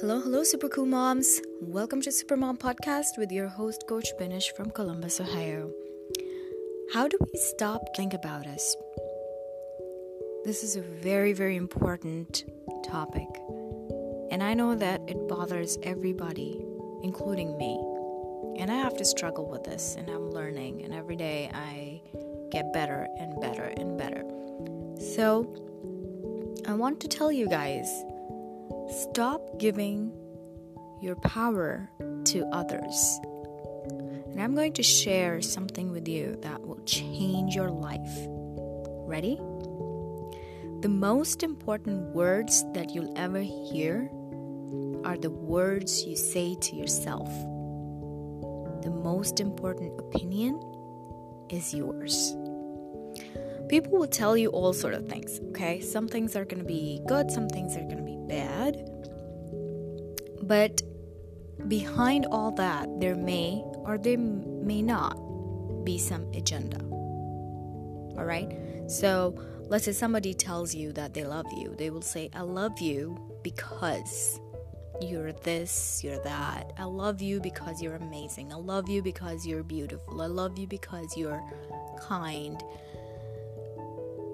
Hello, hello, super cool moms. Welcome to Super Mom Podcast with your host, Coach Binish from Columbus, Ohio. How do we stop think about us? This is a very, very important topic, and I know that it bothers everybody, including me. And I have to struggle with this, and I'm learning, and every day I get better and better and better. So, I want to tell you guys Stop giving your power to others. And I'm going to share something with you that will change your life. Ready? The most important words that you'll ever hear are the words you say to yourself. The most important opinion is yours. People will tell you all sort of things, okay? Some things are going to be good, some things are going to be bad. But behind all that, there may or there may not be some agenda. All right? So, let's say somebody tells you that they love you. They will say, I love you because you're this, you're that. I love you because you're amazing. I love you because you're beautiful. I love you because you're kind.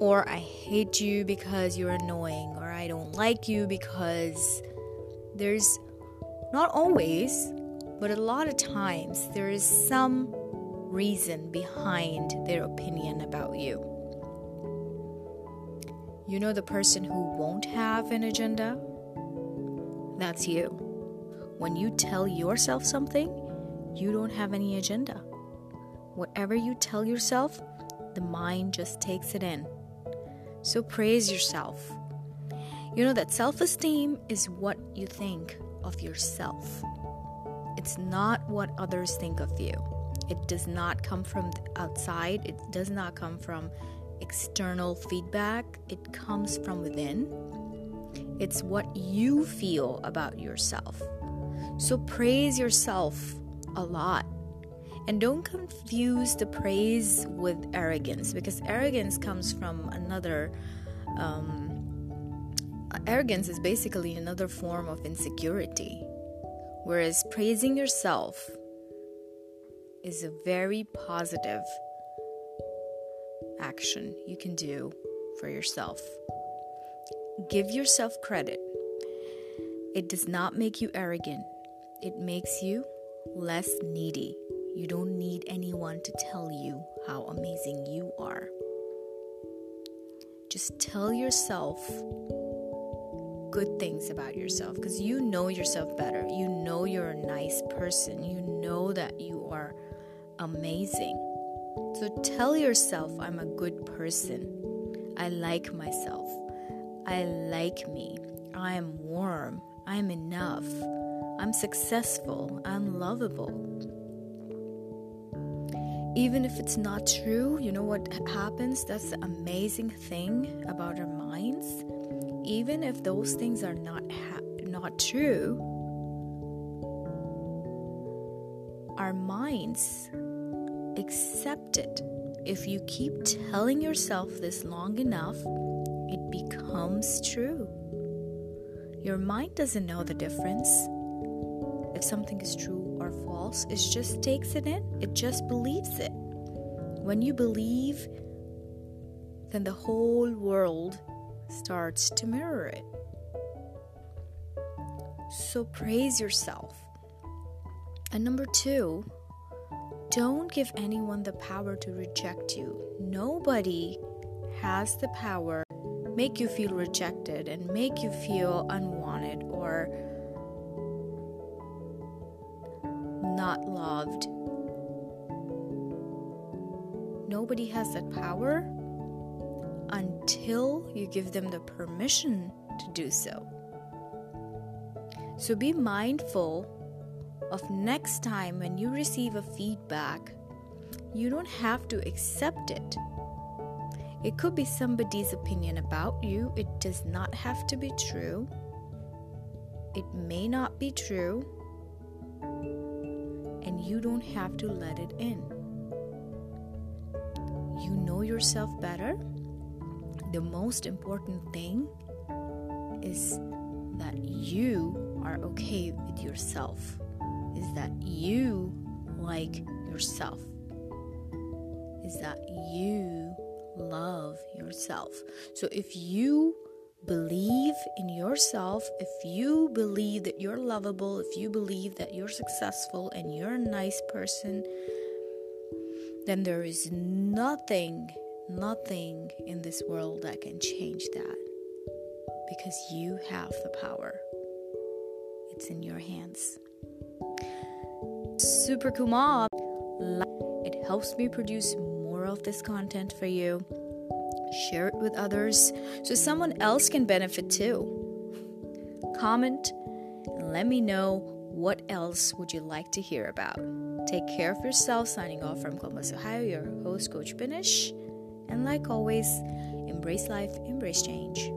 Or I hate you because you're annoying. Or I don't like you because there's not always, but a lot of times there is some reason behind their opinion about you. You know the person who won't have an agenda? That's you. When you tell yourself something, you don't have any agenda. Whatever you tell yourself, the mind just takes it in. So praise yourself. You know that self esteem is what you think of yourself. It's not what others think of you. It does not come from outside, it does not come from external feedback, it comes from within. It's what you feel about yourself. So praise yourself a lot. And don't confuse the praise with arrogance because arrogance comes from another um, arrogance is basically another form of insecurity, whereas praising yourself is a very positive action you can do for yourself. Give yourself credit. It does not make you arrogant, it makes you less needy. You don't need anyone to tell you how amazing you are. Just tell yourself good things about yourself because you know yourself better. You know you're a nice person. You know that you are amazing. So tell yourself, I'm a good person. I like myself. I like me. I am warm. I am enough. I'm successful. I'm lovable. Even if it's not true, you know what happens? That's the amazing thing about our minds. Even if those things are not ha- not true our minds accept it. If you keep telling yourself this long enough it becomes true. Your mind doesn't know the difference. If something is true or false it just takes it in it just believes it when you believe then the whole world starts to mirror it. So praise yourself. And number two, don't give anyone the power to reject you. Nobody has the power make you feel rejected and make you feel unwanted or not loved. Nobody has that power until you give them the permission to do so. So be mindful of next time when you receive a feedback, you don't have to accept it. It could be somebody's opinion about you, it does not have to be true. It may not be true, you don't have to let it in. You know yourself better the most important thing is that you are okay with yourself, is that you like yourself, is that you love yourself. So if you believe in yourself, if you believe that you're lovable, if you believe that you're successful and you're a nice person, then there is nothing, nothing in this world that can change that because you have the power. It's in your hands. Super Kumar, it helps me produce more of this content for you. Share it with others so someone else can benefit too. Comment and let me know what else would you like to hear about. Take care of yourself. Signing off from Columbus, Ohio, your host, Coach Binish. And like always, embrace life, embrace change.